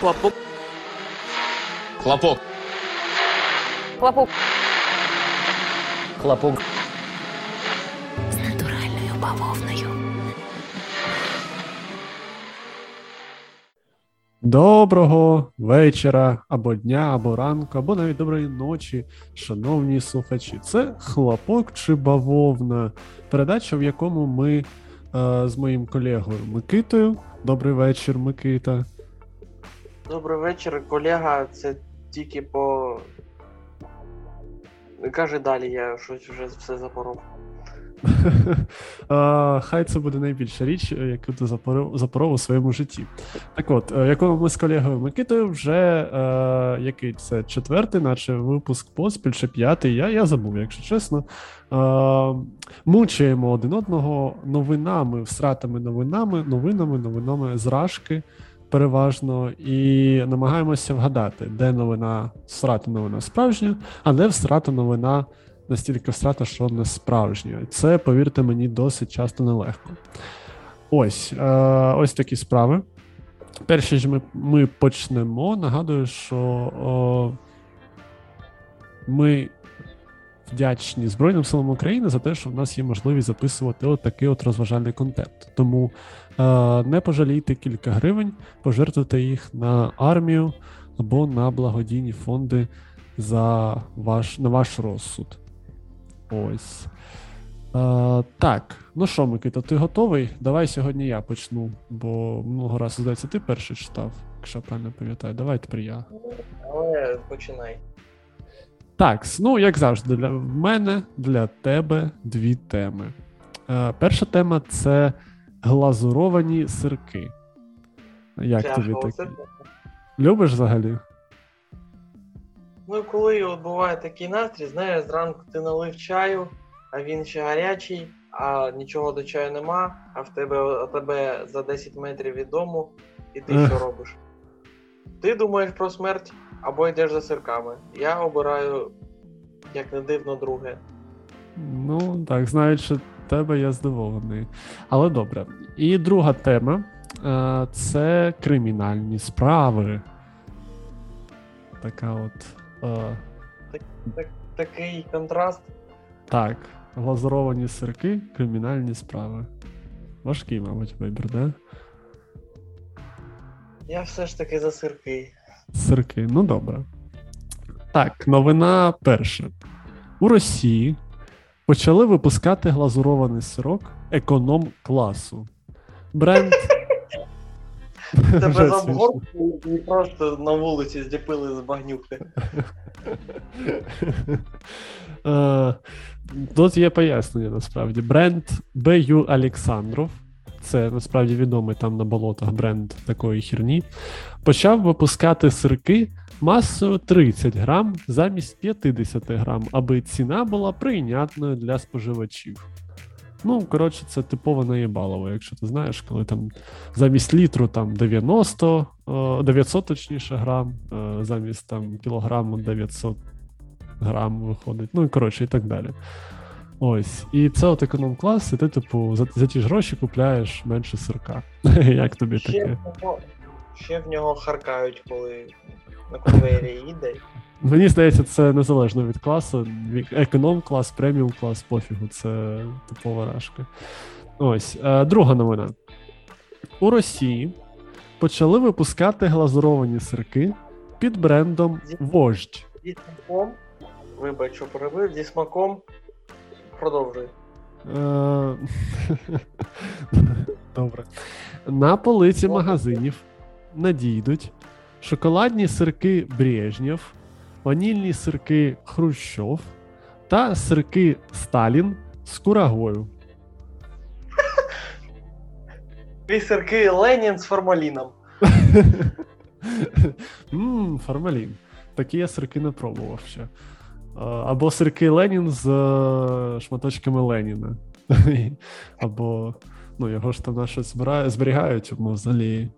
Хлопок. Хлопок. Хлопок. Хлопок. З натуральною бавовною. Доброго вечора, або дня, або ранку, або навіть доброї ночі, шановні слухачі. Це хлопок чи бавовна, передача, в якому ми е, з моїм колегою Микитою. Добрий вечір, Микита. Добрий вечір, колега. Це тільки по. Каже далі, я щось вже все запоров. Хай це буде найбільша річ, е, яку ти запоров, запоров у своєму житті. Так от, е, якому ми з колегою Микитою вже е, який це четвертий, наче випуск поспіль, чи п'ятий. Я, я забув, якщо чесно. Е, мучаємо один одного новинами, всратими новинами, новинами, новинами зражки. Переважно і намагаємося вгадати, де новина всрата новина справжня, а де всрата новина настільки всрата, що не справжня. Це, повірте мені, досить часто нелегко. Ось е, ось такі справи. Перше ж ми, ми почнемо. Нагадую, що о, ми вдячні Збройним силам України за те, що в нас є можливість записувати от такий от розважальний контент. Тому не пожалійте кілька гривень, пожертвуйте їх на армію або на благодійні фонди за ваш, на ваш розсуд. Ось. Е, так, ну що, Микита, ти готовий? Давай сьогодні я почну, бо минулого разу, здається, ти перший читав, якщо я правильно пам'ятаю. Давай тепер я. Але починай. Так, ну як завжди, для мене для тебе дві теми. Е, перша тема це глазуровані сирки. Як тобі Тяжко, такі? Любиш взагалі? Ну, коли от буває такий настрій, знаєш, зранку ти налив чаю, а він ще гарячий, а нічого до чаю нема, а в тебе, а тебе за 10 метрів від дому, і ти Ех. що робиш? Ти думаєш про смерть або йдеш за сирками. Я обираю, як не дивно, друге. Ну, так, знаючи тебе, я здивований. Але добре. І друга тема е, це кримінальні справи. Така от. Е, Так, такий контраст. так, глазуровані сирки, кримінальні справи. Важкий, мабуть, вибір, да? Я все ж таки за сирки. Сирки, ну добре. Так, новина перша. У Росії почали випускати глазурований сирок економ класу. Бренд. Тебе за обгорку і просто на вулиці зліпили з багнюки. Е, Тут є пояснення насправді. Бренд BU Олександров, це насправді відомий там на болотах бренд такої херні, почав випускати сирки масою 30 грам замість 50 грам, аби ціна була прийнятною для споживачів. Ну, коротше, це типово наєбалово, якщо ти знаєш, коли там замість літру там 90, е, 900 точніше грам, е, замість там кілограму 900 грам виходить. Ну і коротше, і так далі. Ось. І це от економ-клас, і ти, типу, за, за ті ж гроші купляєш менше сирка. Як тобі Ще таке? в, нього, ще в нього харкають, коли на конвейері їде. Мені здається, це незалежно від класу. Економ-клас, преміум-клас, пофігу, це типова рашка. Ось. Е, друга новина. У Росії почали випускати глазуровані сирки під брендом Вождь. Зі смаком, вибач, що перебив, зі смаком продовжуй. Е, Добре. На полиці магазинів надійдуть шоколадні сирки Брежнєв, ванільні сирки Хрущов та сирки Сталін з курагою. Дві сирки Ленін з формаліном. Ммм, формалін. Такі я сирки не пробував ще. Або сирки Ленін з е, шматочками Леніна. Або, ну, його ж там наше збира- зберігають в мавзолеї.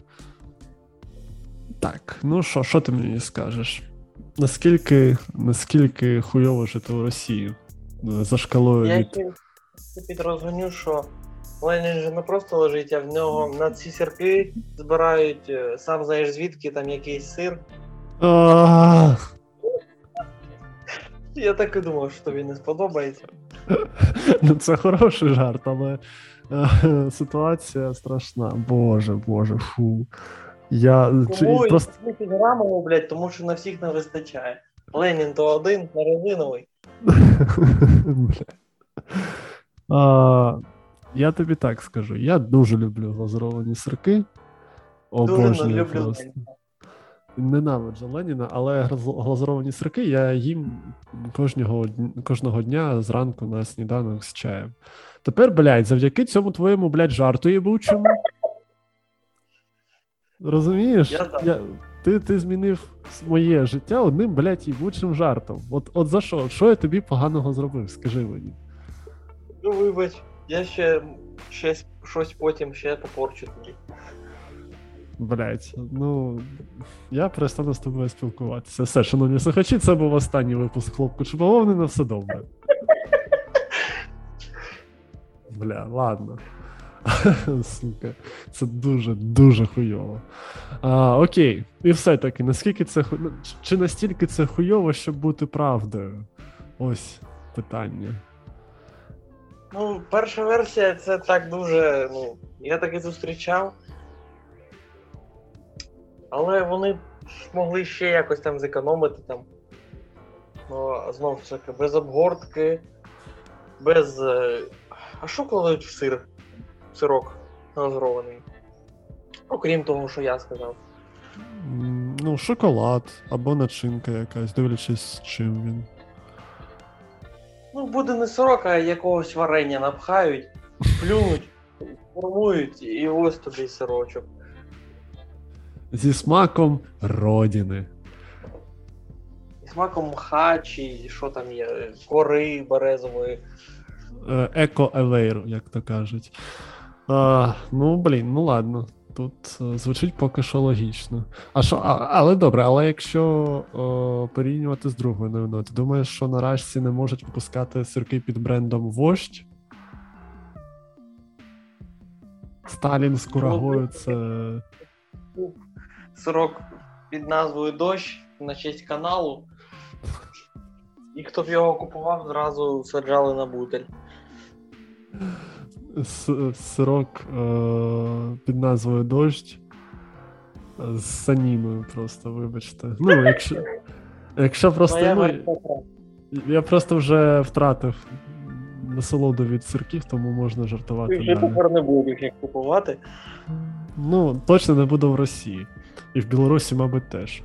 Так, ну що, що ти мені скажеш? Наскільки, наскільки хуйово жити у Росії? За шкалою Я від. підрозумів, що Ленін же не просто лежить, а в нього на ці сірки збирають, е, сам знаєш звідки там якийсь сир. А, Я так і думав, що тобі не сподобається. Ну, це хороший жарт, але е, ситуація страшна. Боже, боже, фу. Я чи- Кому просто грамово, блядь, тому що на всіх не вистачає. Ленін то один на резиновий. А, я тобі так скажу. Я дуже люблю глазуровані сирки. Дуже Обожнюю люблю просто. Леніна. Ненавиджу Леніна, але глаз- глазуровані сирки я їм кожного, кожного дня зранку на сніданок з чаєм. Тепер, блядь, завдяки цьому твоєму, блядь, жарту єбучому. Розумієш? Я. Я, ти, ти змінив моє життя одним, блядь, їбучим жартом. От, от за що? Що я тобі поганого зробив? Скажи мені. Ну вибач, я ще щось, щось потім ще попорчу тобі. Блять, ну я перестану з тобою спілкуватися. Все, шановні слухачі, це був останній випуск хлопку чи бавовни, на все добре. Бля, ладно. Сука, це дуже, дуже хуйово. А, окей, і все-таки, наскільки це ху- ну, чи настільки це хуйово, щоб бути правдою? Ось питання. Ну, перша версія це так дуже. Ну, я таки зустрічав. Але вони могли ще якось там зекономити там. Ну, знову ж таки, без обгортки, без. е, А що кладуть в сир? Сирок глазурований. Окрім того, що я сказав. Ну, шоколад або начинка якась, дивлячись, з чим він. Ну, буде не сирок, а якогось варення напхають, плюнуть, формують, і ось тобі сирочок. Зі смаком родини. І смаком мха, чи що там є, кори березової. Е, Еко-елейр, як то кажуть. А, ну, блін, ну ладно. Тут е, звучить поки що логічно. А що, а, але добре, але якщо о, порівнювати з другою новиною, ти думаєш, що наразі не можуть випускати сирки під брендом Вождь? Сталін з курагою це. Сирок під назвою Дощ на честь каналу. І хто б його купував, зразу саджали на бутель. Сирок е, під назвою Дощ з саніною просто, вибачте. Ну, якщо, якщо просто. Ну, я просто вже втратив насолоду від сирків, тому можна жартувати Ти тепер не будеш їх купувати. Ну, точно не буду в Росії. І в Білорусі, мабуть, теж.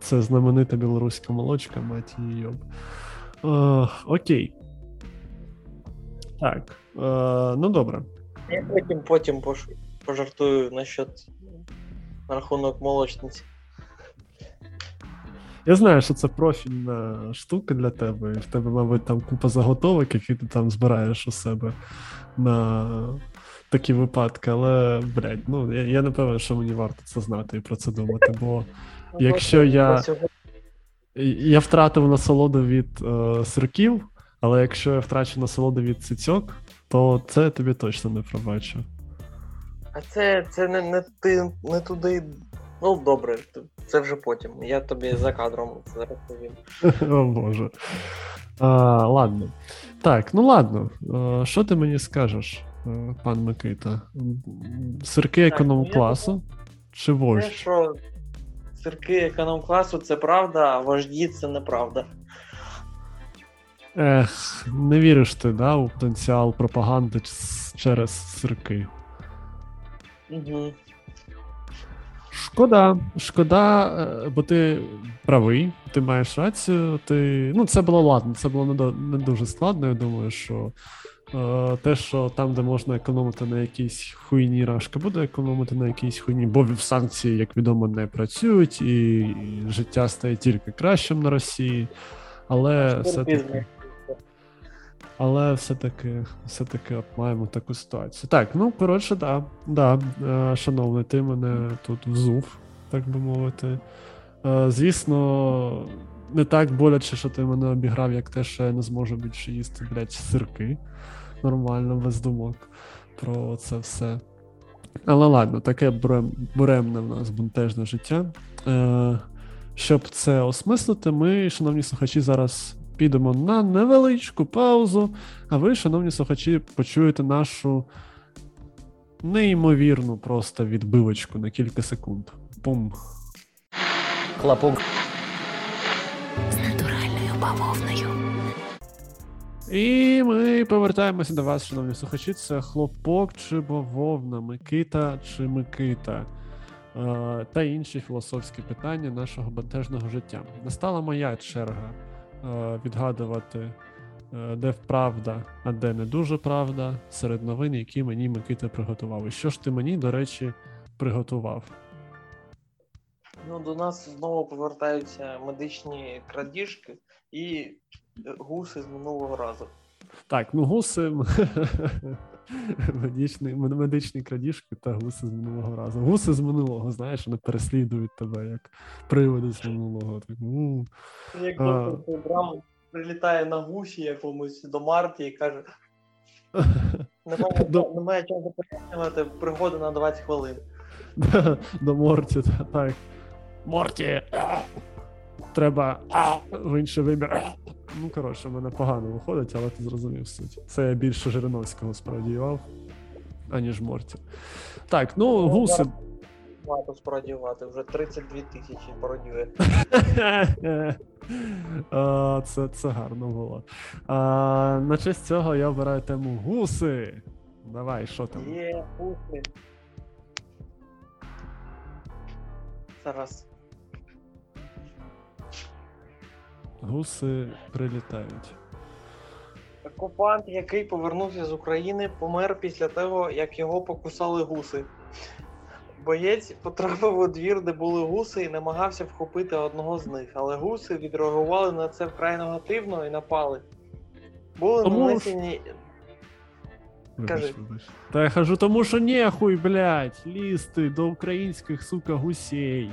Це знаменита білоруська молочка, мать її йоб. Окей. Так. Е, ну добре. Я потім, потім пожартую насчет на рахунок молочниці. Я знаю, що це профільна штука для тебе, і в тебе, мабуть, там купа заготовок, які ти там збираєш у себе на такі випадки, але, блядь, ну я, я не певен, що мені варто це знати і про це думати, бо Якщо я- я втратив насолоду від е, сирків, але якщо я втрачу насолоду від цицьок, то це я тобі точно не пробачу. А це, це не, не ти не туди. Ну, добре, це вже потім. Я тобі за кадром це розповім. О Боже. А, ладно. Так, ну ладно. Е, Що ти мені скажеш, е, пан Микита? Сирки Так, ну, економ-класу чи Те, вождь? що цирки економ-класу це правда, а вожді це неправда. Ех, не віриш ти, да, у потенціал пропаганди через сирки. Угу. Шкода, шкода, е, бо ти правий, ти маєш рацію. Ти... Ну, це було ладно, це було не, не дуже складно. Я думаю, що е, те, що там, де можна економити на якійсь хуйні, рашка буде економити на якійсь хуйні, бо санкції, як відомо, не працюють, і, і життя стає тільки кращим на Росії. Але все-таки. Але все-таки, все-таки маємо таку ситуацію. Так, ну коротше, да, да, е, шановний, ти мене тут взув, так би мовити. Е, звісно, не так боляче, що ти мене обіграв, як те, що я не зможу більше їсти, блядь, сирки. Нормально, без думок. про це все. Але ладно, таке бурем, буремне в нас бунтежне життя. Е, щоб це осмислити, ми, шановні слухачі, зараз підемо на невеличку паузу, а ви, шановні слухачі, почуєте нашу неймовірну просто відбивочку на кілька секунд. Пум. Хлопок. З натуральною бавовною. І ми повертаємося до вас, шановні слухачі. Це хлопок чи бавовна, Микита чи Микита е, та інші філософські питання нашого бентежного життя. Настала моя черга відгадувати, е, де правда, а де не дуже правда, серед новин, які мені Микита приготував. І що ж ти мені, до речі, приготував? Ну, до нас знову повертаються медичні крадіжки і е, гуси з минулого разу. Так, ну гуси. Медичні, медичні крадіжки та гуси з минулого разу. Гуси з минулого, знаєш, вони переслідують тебе як приводи з минулого. Так, ну, Як А. доктор Браун прилітає на гусі якомусь до Марті і каже: немає, немає часу пояснювати пригоду на 20 хвилин. до Морті, так. Морті! Треба в інший вибір. Ну, коротше, в мене погано виходить, але ти зрозумів суть. Це я більше Жириновського спародіював, аніж Морті. Так, ну, гуси. Варто спородіювати, вже 32 тисячі пародіює. А, це, це гарно було. А, на честь цього я обираю тему гуси. Давай, що там? Є гуси. Зараз. Гуси прилітають. Окупант, який повернувся з України, помер після того, як його покусали гуси. Боєць потрапив у двір, де були гуси, і намагався вхопити одного з них, але гуси відреагували на це вкрай негативно і напали. Були Тому нанесені. Вибач, Кажи. вибач. Та я кажу, тому що нехуй, блядь, лізти до українських, сука, гусей.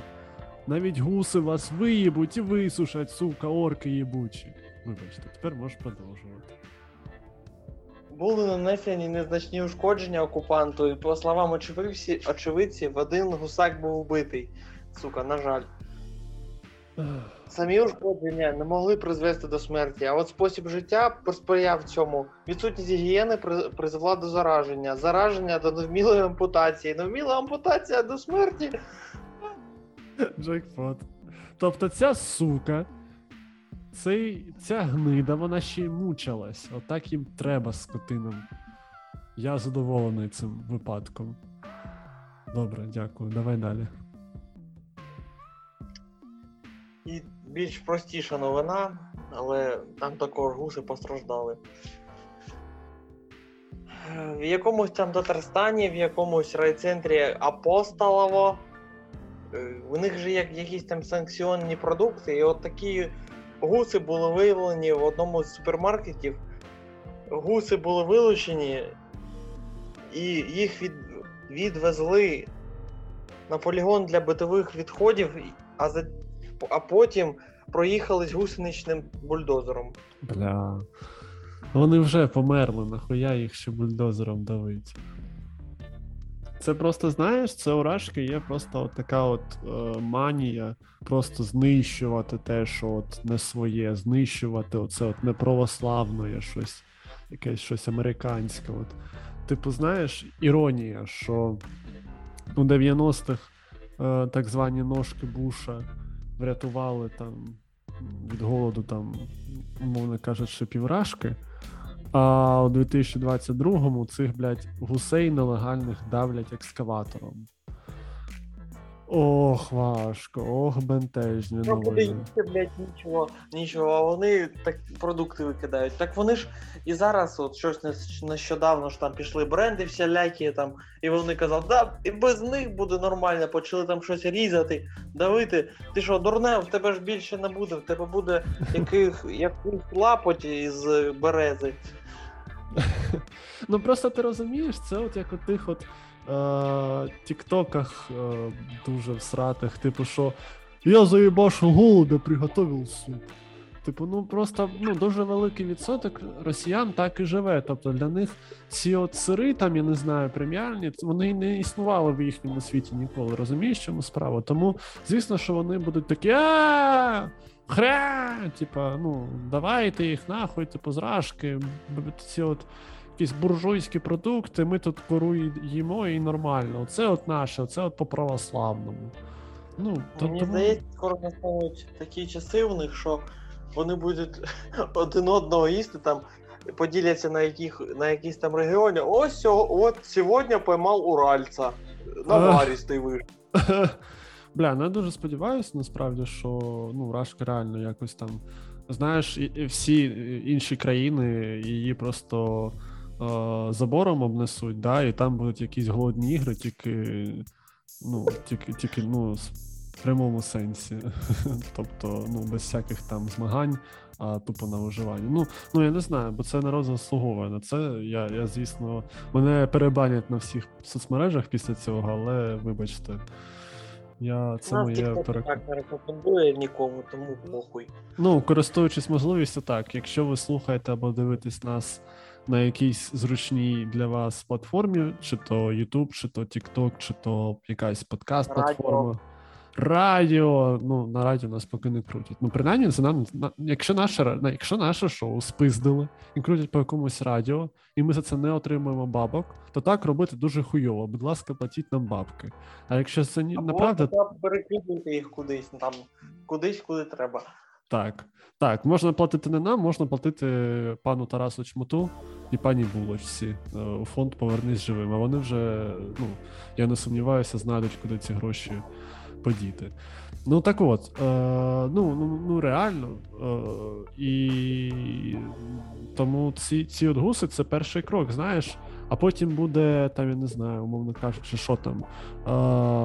Навіть гуси вас виїбуть і висушать, сука, орки їбучі. Вибачте, тепер можеш продовжувати. Були нанесені незначні ушкодження окупанту, і по словам очевидці, очевидців, один гусак був вбитий. Сука, на жаль. Самі ушкодження не могли призвести до смерті, а от спосіб життя посприяв цьому. Відсутність гігієни призвела до зараження, зараження до невмілої ампутації, невміла ампутація до смерті. Джекпот. Тобто ця сука, цей, ця гнида, вона ще й мучилась. Отак їм треба скотинам. Я задоволений цим випадком. Добре, дякую. Давай далі. І більш простіша новина, але там також гуси постраждали. В якомусь там Татарстані, в якомусь райцентрі Апостолово. Е, У них же як якісь там санкціонні продукти, і от такі гуси були виявлені в одному з супермаркетів. Гуси були вилучені, і їх від, відвезли на полігон для битових відходів, а за а потім проїхались гусеничним бульдозером. Бля. Вони вже померли, нахуя їх ще бульдозером давить. Це просто, знаєш, це у Рашки є просто от така от е, манія просто знищувати те, що от не своє, знищувати оце от неправославне щось, якесь щось американське. От. Типу, знаєш, іронія, що у 90-х е, так звані ножки Буша врятували там від голоду, там, умовно кажучи, піврашки. А у 2022-му цих, блядь, гусей нелегальних давлять екскаватором. Ох, важко, ох, бентежні Ну, новини. їсти, блядь, нічого, нічого, а вони так продукти викидають. Так вони ж і зараз, от щось нещодавно ж там пішли бренди всілякі там, і вони казали, да, і без них буде нормально, почали там щось різати, давити. Ти що, дурне, в тебе ж більше не буде, в тебе буде яких, якийсь лапоть із берези. Ну просто ти розумієш, це от як у тих от е, тіктоках е, дуже всратих, типу, що я заїбашу голубя, приготовив суп. Типу, ну просто ну, дуже великий відсоток росіян так і живе. Тобто для них ці от сири, там, я не знаю, преміальні, вони не існували в їхньому світі ніколи. Розумієш, чому справа? Тому, звісно, що вони будуть такі а хря! Типа, ну, давайте їх нахуй, типу, зражки, ці от якісь буржуйські продукти, ми тут їмо і нормально. Оце от наше, оце от по православному. Ну, то, Мені тому... здається, скоро настануть такі часи у них, що вони будуть один одного їсти там. Поділяться на яких на якісь там регіоні. Ось от сьогодні поймав уральця. Наваристий вийшов. Бля, ну я дуже сподіваюся, насправді, що ну, Рашка реально якось там. Знаєш, і- всі інші країни її просто е, забором обнесуть, да, і там будуть якісь голодні ігри, тільки, ну, тільки, тільки ну, в прямому сенсі. тобто, ну, без всяких там змагань, а тупо на виживання. Ну, ну я не знаю, бо це народ заслуговує на це. Я, я звісно, мене перебанять на всіх соцмережах після цього, але вибачте. Я, це Нас моє так не рекомендує нікому, тому похуй. Ну, користуючись можливістю, так. Якщо ви слухаєте або дивитесь нас на якійсь зручній для вас платформі, чи то YouTube, чи то TikTok, чи то якась подкаст-платформа. Радіо, ну на радіо нас поки не крутять. Ну, принаймні, це нам, якщо наше, якщо наше шоу спиздили і крутять по якомусь радіо, і ми за це не отримуємо бабок, то так робити дуже хуйово. Будь ласка, платіть нам бабки. А якщо це ні, направда, перекидуйте їх кудись, ну, там, кудись, куди треба. Так, так, можна платити не нам, можна платити пану Тарасу Чмуту і пані Булочці е, у фонд Повернись живим. А вони вже, ну, я не сумніваюся, знайдуть, куди ці гроші подіти. Ну так от, е, ну, ну, ну реально. Е, і тому ці, ці от гуси це перший крок, знаєш. А потім буде, там, я не знаю, умовно кажучи, що там.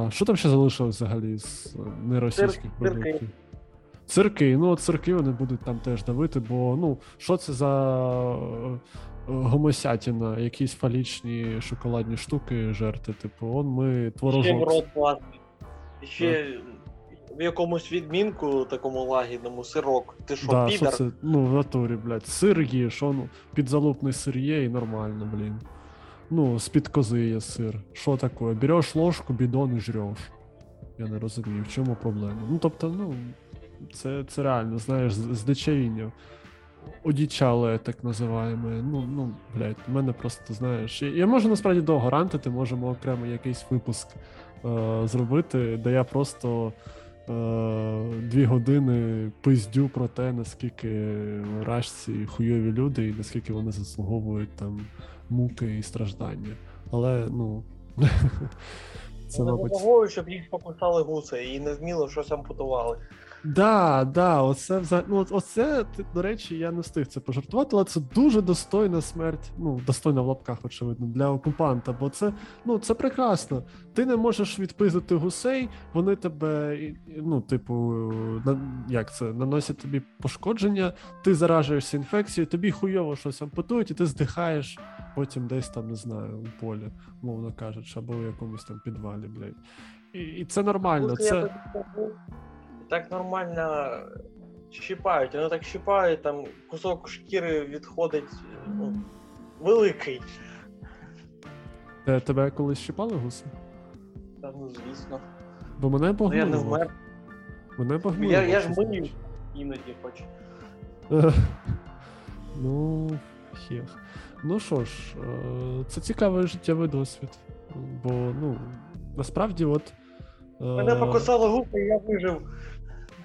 Е, що там ще залишилось взагалі з е, неросійських продуктів? цирки. Цирки, ну от цирки вони будуть там теж давити, бо ну що це за е, гомосятіна, якісь фалічні шоколадні штуки жерти. Типу, он ми творожок. Ще в якомусь відмінку такому лагідному сирок. Ти що, Да, що підар? це? Ну, в натурі, блядь, сир є, що ну, підзалупний сир є і нормально, блін. Ну, з-під кози є сир. Що таке? Береш ложку, бідон і жреш. Я не розумію, в чому проблема. Ну, тобто, ну, це, це реально, знаєш, з- здичавіння. Одічале, так називаємо. Ну, ну, блядь, в мене просто, знаєш. Я, я можу насправді довго рантити, можемо окремо якийсь випуск е, зробити, де я просто е, дві години пиздю про те, наскільки рашці хуйові люди і наскільки вони заслуговують там муки і страждання. Але, ну. Це, Не мабуть. заслуговують, щоб їх покусали гуси і не вміло щось ампутували. Да, да, оце ну, оце, до речі, я не встиг це пожартувати, але це дуже достойна смерть. Ну, достойна в лапках, очевидно, для окупанта. Бо це, ну, це прекрасно. Ти не можеш відпиздити гусей, вони тебе, ну, типу, на, як це, наносять тобі пошкодження, ти заражуєшся інфекцією, тобі хуйово щось ампутують, і ти здихаєш потім десь там, не знаю, у полі, мовно кажучи, або в якомусь там підвалі, блядь. І, і це нормально. Це... так нормально щипають. Вони так щипають, там кусок шкіри відходить ну, великий. Те- Тебе колись щипали гуси? Та, ну, звісно. Бо мене Ну, я не вмер. Мене погнуло. Я, я ж мию іноді хоч. Ну, хех. Ну що ж, е, це цікавий життєвий досвід. Бо, ну, насправді, от. е, Мене покусали губи, і я вижив.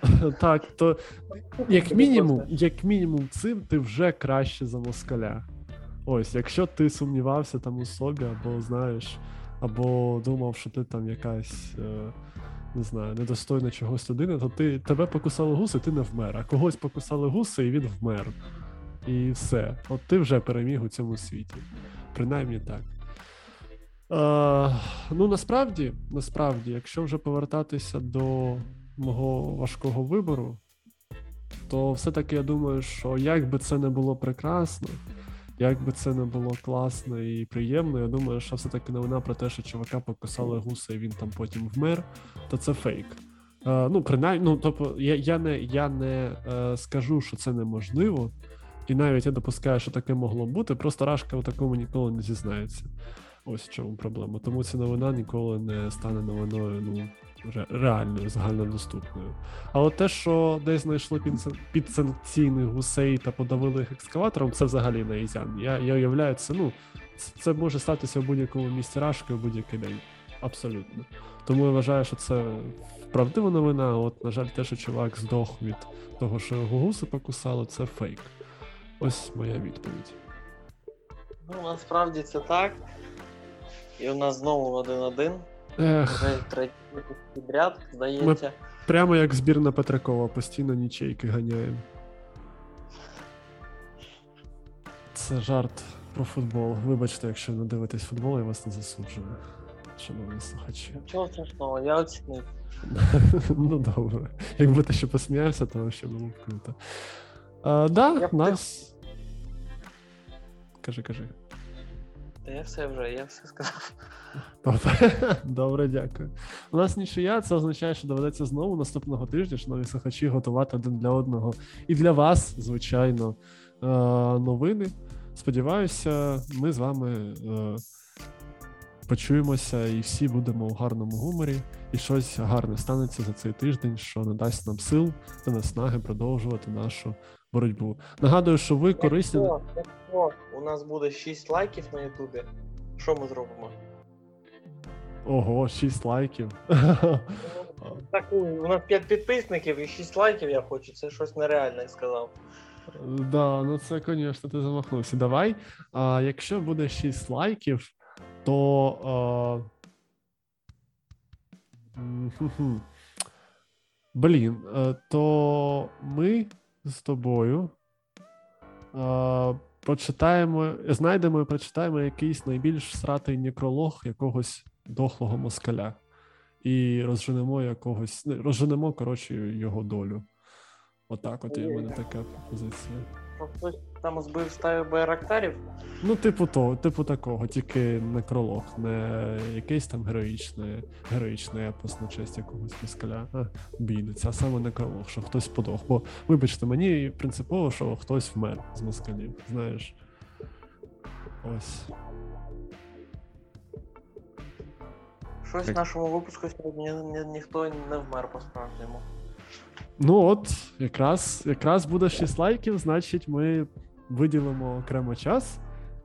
Так, то як мінімум, як мінімум, цим ти вже краще за москаля. Ось, якщо ти сумнівався там у собі, або знаєш, або думав, що ти там якась, е, не знаю, недостойна чогось людина, то ти тебе покусали гуси, ти не вмер. А когось покусали гуси, і він вмер. І все. От ти вже переміг у цьому світі. Принаймні так. Е, ну, насправді, насправді, якщо вже повертатися до мого важкого вибору, то все-таки я думаю, що як би це не було прекрасно, як би це не було класно і приємно, я думаю, що все-таки новина про те, що чувака покусали гуса і він там потім вмер, то це фейк. Е, ну, принаймні, ну, тобто, я, я не, я не е, скажу, що це неможливо, і навіть я допускаю, що таке могло бути, просто Рашка у такому ніколи не зізнається. Ось в чому проблема. Тому ця новина ніколи не стане новиною ну, ре- реальною, загальнодоступною. А от те, що десь знайшли підсан- підсанкційних гусей та подавили їх екскаватором, це взагалі не ізян. Я, я уявляю, це, ну, це, може статися в будь-якому місті Рашки в будь-який день. Абсолютно. Тому я вважаю, що це правдива новина. От, на жаль, те, що чувак здох від того, що його гуси покусало, це фейк. Ось моя відповідь. Ну, насправді це так. І у нас знову один-один. Ех, Вже третій підряд, здається. прямо як збірна Петракова, постійно нічейки ганяємо. Це жарт про футбол. Вибачте, якщо не дивитесь футбол, я вас не засуджую. Шановні слухачі. Нічого страшного, я оцінив. ну добре. Якби ти ще посміявся, то ще було б круто. А, да, Я нас. Кажи, кажи. Та я все вже, я все сказав. Добре, Добре, дякую. У нас нічия, це означає, що доведеться знову наступного тижня, шановні слухачі, готувати один для одного. І для вас, звичайно, е, новини. Сподіваюся, ми з вами е, почуємося і всі будемо у гарному гуморі, і щось гарне станеться за цей тиждень, що надасть нам сил та наснаги продовжувати нашу боротьбу. Нагадую, що ви корисні. Якщо, якщо у нас буде 6 лайків на Ютубі, що ми зробимо? Ого, 6 лайків. Так, у нас 5 підписників і 6 лайків я хочу, це щось нереальне сказав. Да, ну це, звісно, ти замахнувся. Давай. А, якщо буде 6 лайків, то. А... Блін, е, то ми з тобою а, почитаємо, знайдемо і прочитаємо якийсь найбільш сратий некролог якогось дохлого москаля. І розженемо якогось. ну, Розженемо, коротше, його долю. Отак, от і в мене така пропозиція. Хтось там збив стаю байрактарів, Ну, типу того, типу такого, тільки некролог, не якийсь там героїчний, героїчний епос на честь якогось москаля, а бійниця, а саме некролог, що хтось подох. Бо, вибачте, мені принципово, що хтось вмер з москалів, знаєш. Ось. щось Так. в нашому випуску сьогодні ні, ні- ніхто не вмер по-справжньому. Ну от, якраз, якраз буде 6 лайків, значить, ми виділимо окремо час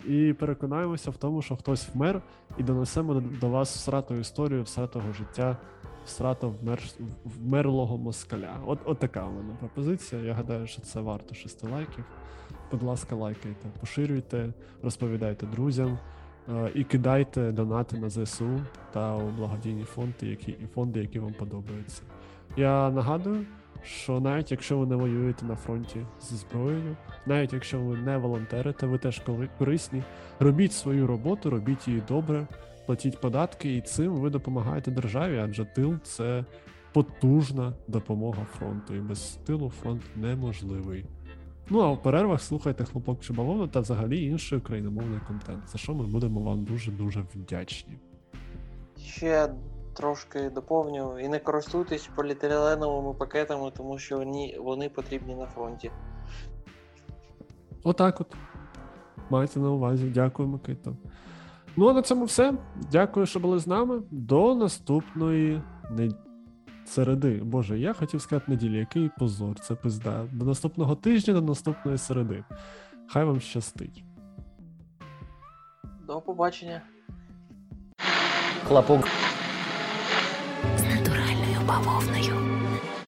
і переконаємося в тому, що хтось вмер, і донесемо до, вас всрату історію всратого життя, всрато вмер, вмерлого москаля. От, от така у мене пропозиція. Я гадаю, що це варто 6 лайків. Будь ласка, лайкайте, поширюйте, розповідайте друзям. е, І кидайте донати на ЗСУ та у благодійні фонди, які, фонди, які вам подобаються. Я нагадую, що навіть якщо ви не воюєте на фронті зі зброєю, навіть якщо ви не волонтерите, ви теж корисні, робіть свою роботу, робіть її добре, платіть податки, і цим ви допомагаєте державі, адже тил це потужна допомога фронту, і без тилу фронт неможливий. Ну а в перервах слухайте хлопок чи балону та взагалі інший україномовний контент, за що ми будемо вам дуже дуже вдячні. Ще трошки доповню і не користуйтесь поліетиленовими пакетами, тому що вони, вони потрібні на фронті. Отак от. Майте на увазі. Дякую, Микито. Ну, а на цьому все. Дякую, що були з нами. До наступної не... середи. Боже, я хотів сказати неділі, який позор, це пизда. До наступного тижня, до наступної середи. Хай вам щастить. До побачення. Хлопок. Бавовною.